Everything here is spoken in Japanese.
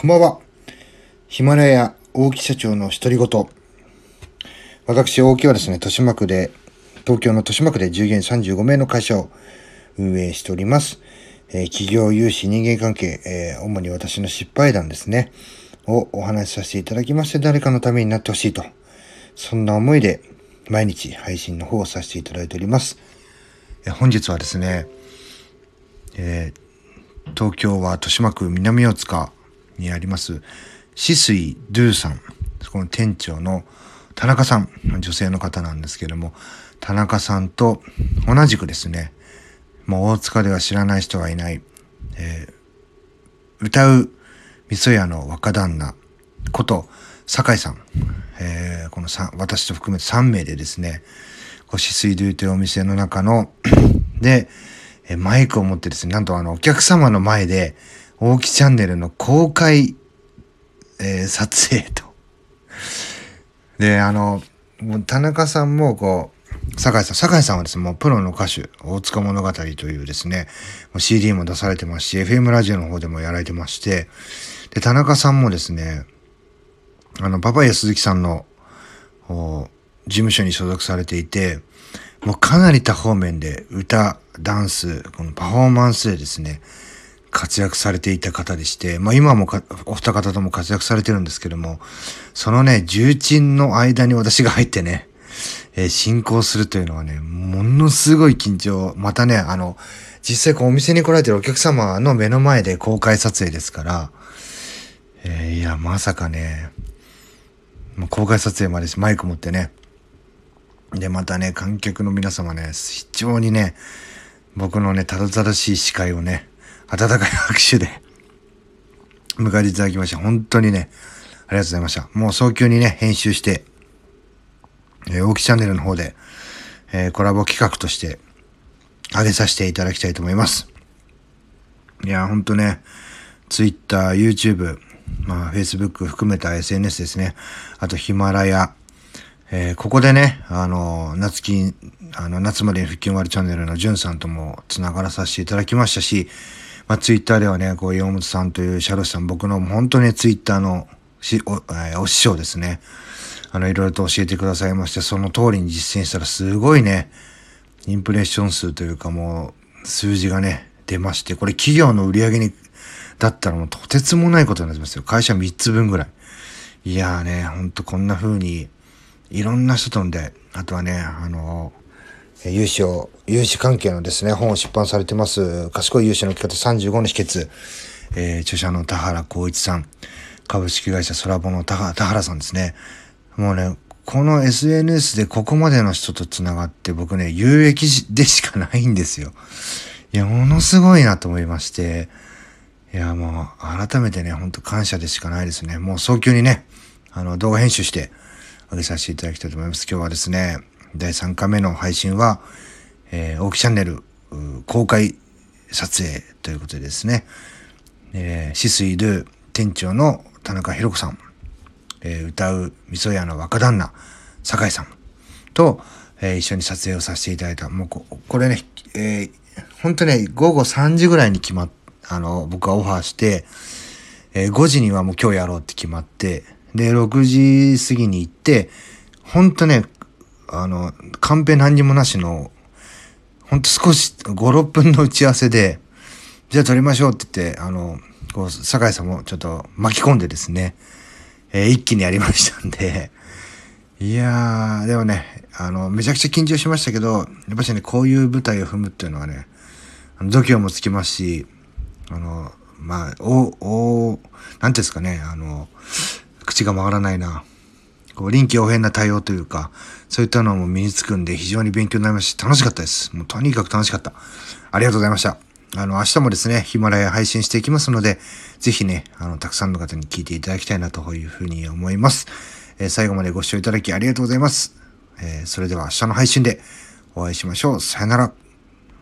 こんばんは。ヒマラヤ大木社長の独り言。私、大木はですね、豊島区で、東京の豊島区で従業員35名の会社を運営しております。えー、企業融資人間関係、えー、主に私の失敗談ですね、をお話しさせていただきまして、誰かのためになってほしいと。そんな思いで、毎日配信の方をさせていただいております。え本日はですね、え、東京は豊島区南大塚にあります、シスイドゥさん、この店長の田中さん、女性の方なんですけども、田中さんと同じくですね、もう大塚では知らない人はいない、えー、歌う味噌屋の若旦那。こと、酒井さん、えー、この私と含めて3名でですね、こう、シスイドゥというお店の中ので、えマイクを持ってですね、なんとあの、お客様の前で、大木チャンネルの公開、えー、撮影と。で、あの、もう田中さんもこう、酒井さん、酒井さんはですね、もうプロの歌手、大塚物語というですね、CD も出されてますし、FM ラジオの方でもやられてまして、で、田中さんもですね、あの、パパイヤ鈴木さんの、事務所に所属されていて、もうかなり多方面で歌、ダンス、このパフォーマンスでですね、活躍されていた方でして、まあ今もお二方とも活躍されてるんですけども、そのね、重鎮の間に私が入ってね、えー、進行するというのはね、ものすごい緊張。またね、あの、実際こうお店に来られてるお客様の目の前で公開撮影ですから、えー、いや、まさかね、もう公開撮影までしマイク持ってね、で、またね、観客の皆様ね、非常にね、僕のね、ただただしい司会をね、温かい拍手で迎えていただきました。本当にね、ありがとうございました。もう早急にね、編集して、えー、大木チャンネルの方で、えー、コラボ企画として上げさせていただきたいと思います。いや、ほんとね、Twitter、YouTube、まあ、Facebook 含めた SNS ですね。あと、ヒマラヤ、えー、ここでね、あの、夏金、あの、夏までに復旧終わりチャンネルのじゅんさんとも繋がらさせていただきましたし、まあ、ツイッターではね、こう、岩本さんというシャロスさん、僕の本当にツイッターのしお、えー、お師匠ですね。あの、いろいろと教えてくださいまして、その通りに実践したらすごいね、インプレッション数というかもう、数字がね、出まして、これ企業の売り上げに、だったらもうとてつもないことになりますよ。会社3つ分ぐらい。いやーね、ほんとこんな風に、いろんな人とんで、あとはね、あの、融資を、融資関係のですね、本を出版されてます、賢い融資の生き方35の秘訣、えー、著者の田原光一さん、株式会社ソラボの田原さんですね。もうね、この SNS でここまでの人と繋がって僕ね、有益でしかないんですよ。いや、ものすごいなと思いまして、いや、もう改めてね、ほんと感謝でしかないですね。もう早急にね、あの動画編集して上げさせていただきたいと思います。今日はですね、第3回目の配信は、えー、大木チャンネル公開撮影ということでですね、えー、シスイドゥ店長の田中弘子さん、えー、歌う味噌屋の若旦那、酒井さん。と、えー、一緒に撮影をさせていただいた。もうこ、これね、えー、本当ね、午後3時ぐらいに決まっ、あの、僕はオファーして、えー、5時にはもう今日やろうって決まって、で、6時過ぎに行って、ほんとね、あの、カンペ何にもなしの、ほんと少し、5、6分の打ち合わせで、じゃあ撮りましょうって言って、あの、こう、酒井さんもちょっと巻き込んでですね、えー、一気にやりましたんで、いやー、でもね、あの、めちゃくちゃ緊張しましたけど、やっぱしね、こういう舞台を踏むっていうのはね、度胸もつきますし、あの、まあ、お、お、なんていうんですかね、あの、口が回らないな。こう臨機応変な対応というか、そういったのも身につくんで非常に勉強になりましたし、楽しかったです。もうとにかく楽しかった。ありがとうございました。あの、明日もですね、ヒマラヤ配信していきますので、ぜひね、あの、たくさんの方に聞いていただきたいなというふうに思います。えー、最後までご視聴いただきありがとうございます。えー、それでは明日の配信でお会いしましょう。さよなら。